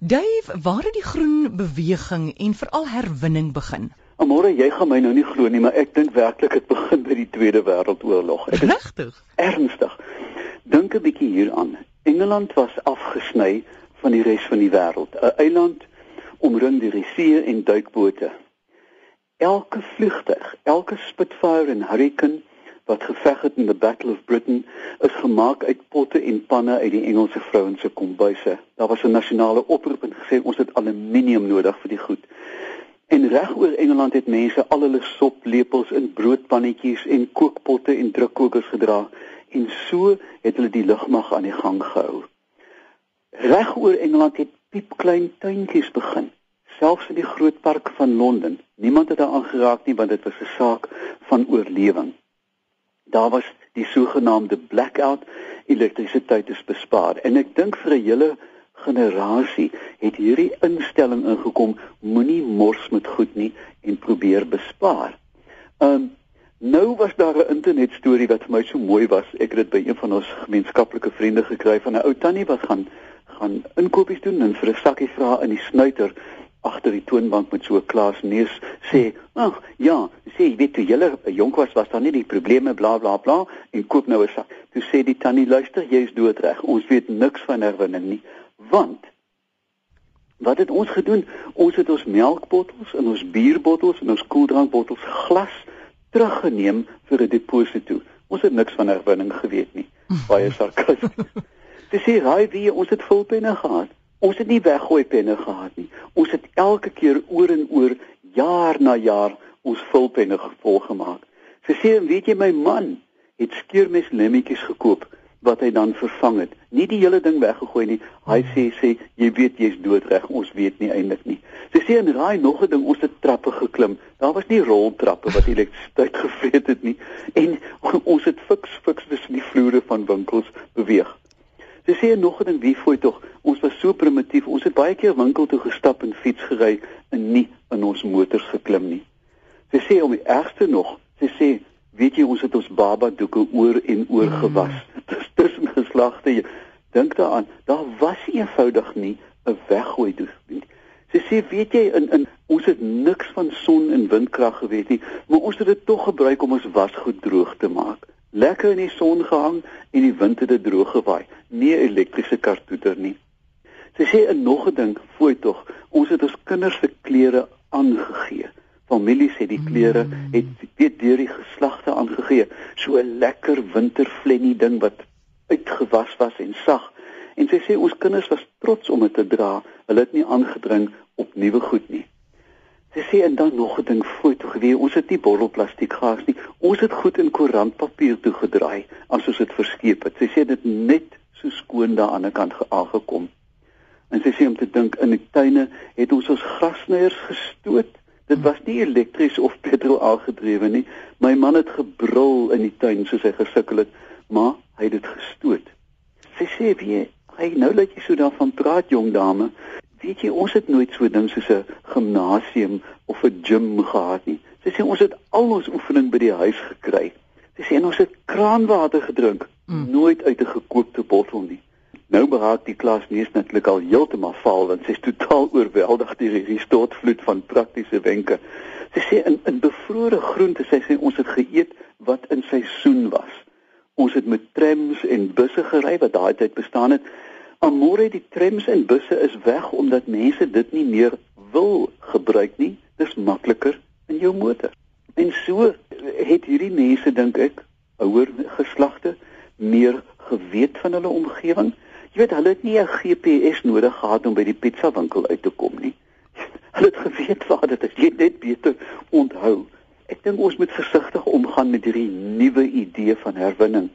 Dave, waar het die groen beweging en veral herwinning begin? Amore, jy gaan my nou nie glo nie, maar ek dink werklik dit begin by die Tweede Wêreldoorlog. Regtig? Ernstig. Dink 'n bietjie hieraan. Engeland was afgesny van die res van die wêreld. 'n Eiland omring deur die see en duikbote. Elke vliegtuig, elke Spitfire en Hurricane wat geveg het in the Battle of Britain is gemaak uit potte en panne uit die Engelse vrouens se kombuise. Daar was 'n nasionale oproep en gesê ons het aluminium nodig vir die goed. En reg oor Engeland het mense al hulle soplepels in broodpannetjies en kookpotte en drukkokers gedra en so het hulle die lugmag aan die gang gehou. Reg oor Engeland het piepklein tuintjies begin, selfs in die groot park van Londen. Niemand het daaraan geraak nie want dit was 'n saak van oorlewing. Daar was die sogenaamde blackout, elektrisiteit is bespaar en ek dink vir 'n hele generasie het hierdie instelling ingekom moenie mors met goed nie en probeer bespaar. Um nou was daar 'n internet storie wat vir my so mooi was. Ek het dit by een van ons gemeenskaplike vriende gekry van 'n ou tannie wat gaan gaan inkopies doen en vir 'n sakkie vra in die snuiter agter die toonbank met so 'n klas neus sê, "Ag, ja, sê jy weet toe julle jonk was, was daar nie die probleme bla bla bla en koop nou 'n sak." Toe sê die tannie, "Luister, jy's doodreg. Ons weet niks van herwinning nie." Want wat het ons gedoen? Ons het ons melkbottels en ons bierbottels en ons koeldrankbottels glas teruggeneem vir 'n deposito. Ons het niks van herwinning geweet nie. Baie sarkasties. Dis sê raai wie ons het vulpenne gehad. Ons het nie weggooi penne gehad elke keer oor en oor jaar na jaar ons vulpenne volgemaak. Sy sê, "Weet jy my man het skeermes lemmetjies gekoop wat hy dan vervang het. Nie die hele ding weggegooi nie. Hy sê sê jy weet jy's doodreg. Ons weet nie eintlik nie. Sy sê en raai nog 'n ding, ons het trappe geklim. Daar was nie roltrappe wat elektrisiteit gevreet het nie en ons het fiks fiks tussen die vloere van winkels beweeg. Sy sê nog 'n ding, wie fooi tog? Ons was so primitief. Ons het baie keer winkel toe gestap en fiets gery en nie in ons motors geklim nie. Sy sê om die ergste nog, sy sê weet jy ons het ons baba doeke oor en oor gewas. Mm dis tussen geslagte. Dink daaraan, daar was eenvoudig nie 'n weggooi doel nie. Sy sê, weet jy, in in ons het niks van son en windkrag geweet nie, maar ons het dit tog gebruik om ons wasgoed droog te maak. Lekker in die son gehang en die wind het dit droog gewaai. Nie elektriese kartoeter nie. Sy sê 'n nog 'n ding, fooi tog, ons het ons kinders se klere aangegee. Families het die klere het weet deur die geslagte aangegee. So 'n lekker winterflennie ding wat uitgewas was en sag. En sy sê ons kinders was trots om dit te dra. Hulle het nie aangedring op nuwe goed nie sy sê en dan nog 'n ding foto gewees ons het nie bottelplastiek gehad nie ons het goed in koerantpapier toegedraai as ons dit verskeep het sy sê dit net so skoon daar aan die kant aangekom en sy sê om te dink in die tuine het ons ons grasnyers gestoot Dit was nie elektries of petrol aangedrewe nie. My man het gebrul in die tuin soos hy gesukkel het, maar hy het dit gestoot. Sy sê wie hy nou laat jy so daarvan praat jong dame. Weet jy ons het nooit so ding soos 'n gimnasium of 'n gym gehad nie. Sy sê ons het al ons oefening by die huis gekry. Sy sê ons het kraanwater gedrink, mm. nooit uit 'n gekookte bottel nie. Nou beraak die klas neus natuurlik al heeltemal faal want sy is totaal oorweldig deur hierdie stortvloed van praktiese wenke. Sy sê in in bevrore groente sy sê ons het geëet wat in seisoen was. Ons het met trams en busse gery wat daai tyd bestaan het. Amore die trams en busse is weg omdat mense dit nie meer wil gebruik nie. Dis makliker in jou motor. En so het hierdie mense dink ek ouer geslagte meer geweet van hulle omgewing Jy weet hulle het nie 'n GPS nodig gehad om by die pizza winkel uit te kom nie. Hulle het geweet waar dit is. Jy net beter onthou. Ek dink ons moet versigtig omgaan met hierdie nuwe idee van herwinning.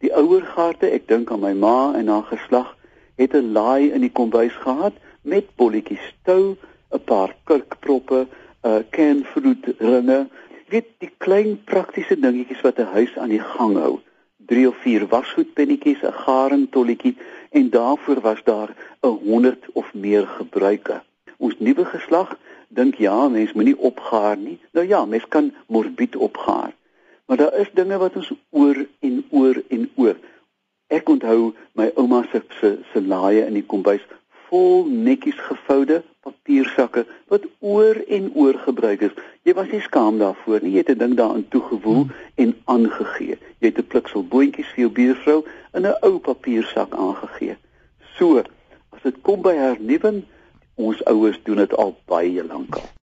Die ouer garte, ek dink aan my ma en haar geslag, het 'n laai in die kombuis gehad met bolletjies tou, 'n paar kurkproppe, 'n can fruit ringe. Weet die klein praktiese dingetjies wat 'n huis aan die gang hou. 3 of 4 wasgoedpennetjies, 'n garentolletjie en daarvoor was daar 'n 100 of meer gebruike. Ons nuwe geslag dink ja, mens moenie opgaar nie. Nou ja, mens kan morbied opgaar. Maar daar is dinge wat ons oor en oor en oor. Ek onthou my ouma se se, se laaie in die kombuis vol netjies gevoude papiersakke wat oor en oor gebruik is. Jy was nie skaam daarvoor nie. Jy het 'n ding daarin toegewoel hmm. en aangegee. Jy het 'n pliksel boontjies vir jou buurvrou in 'n ou papiersak aangegee. So, as dit kom by hernuwing, ons ouers doen dit al baie lank al.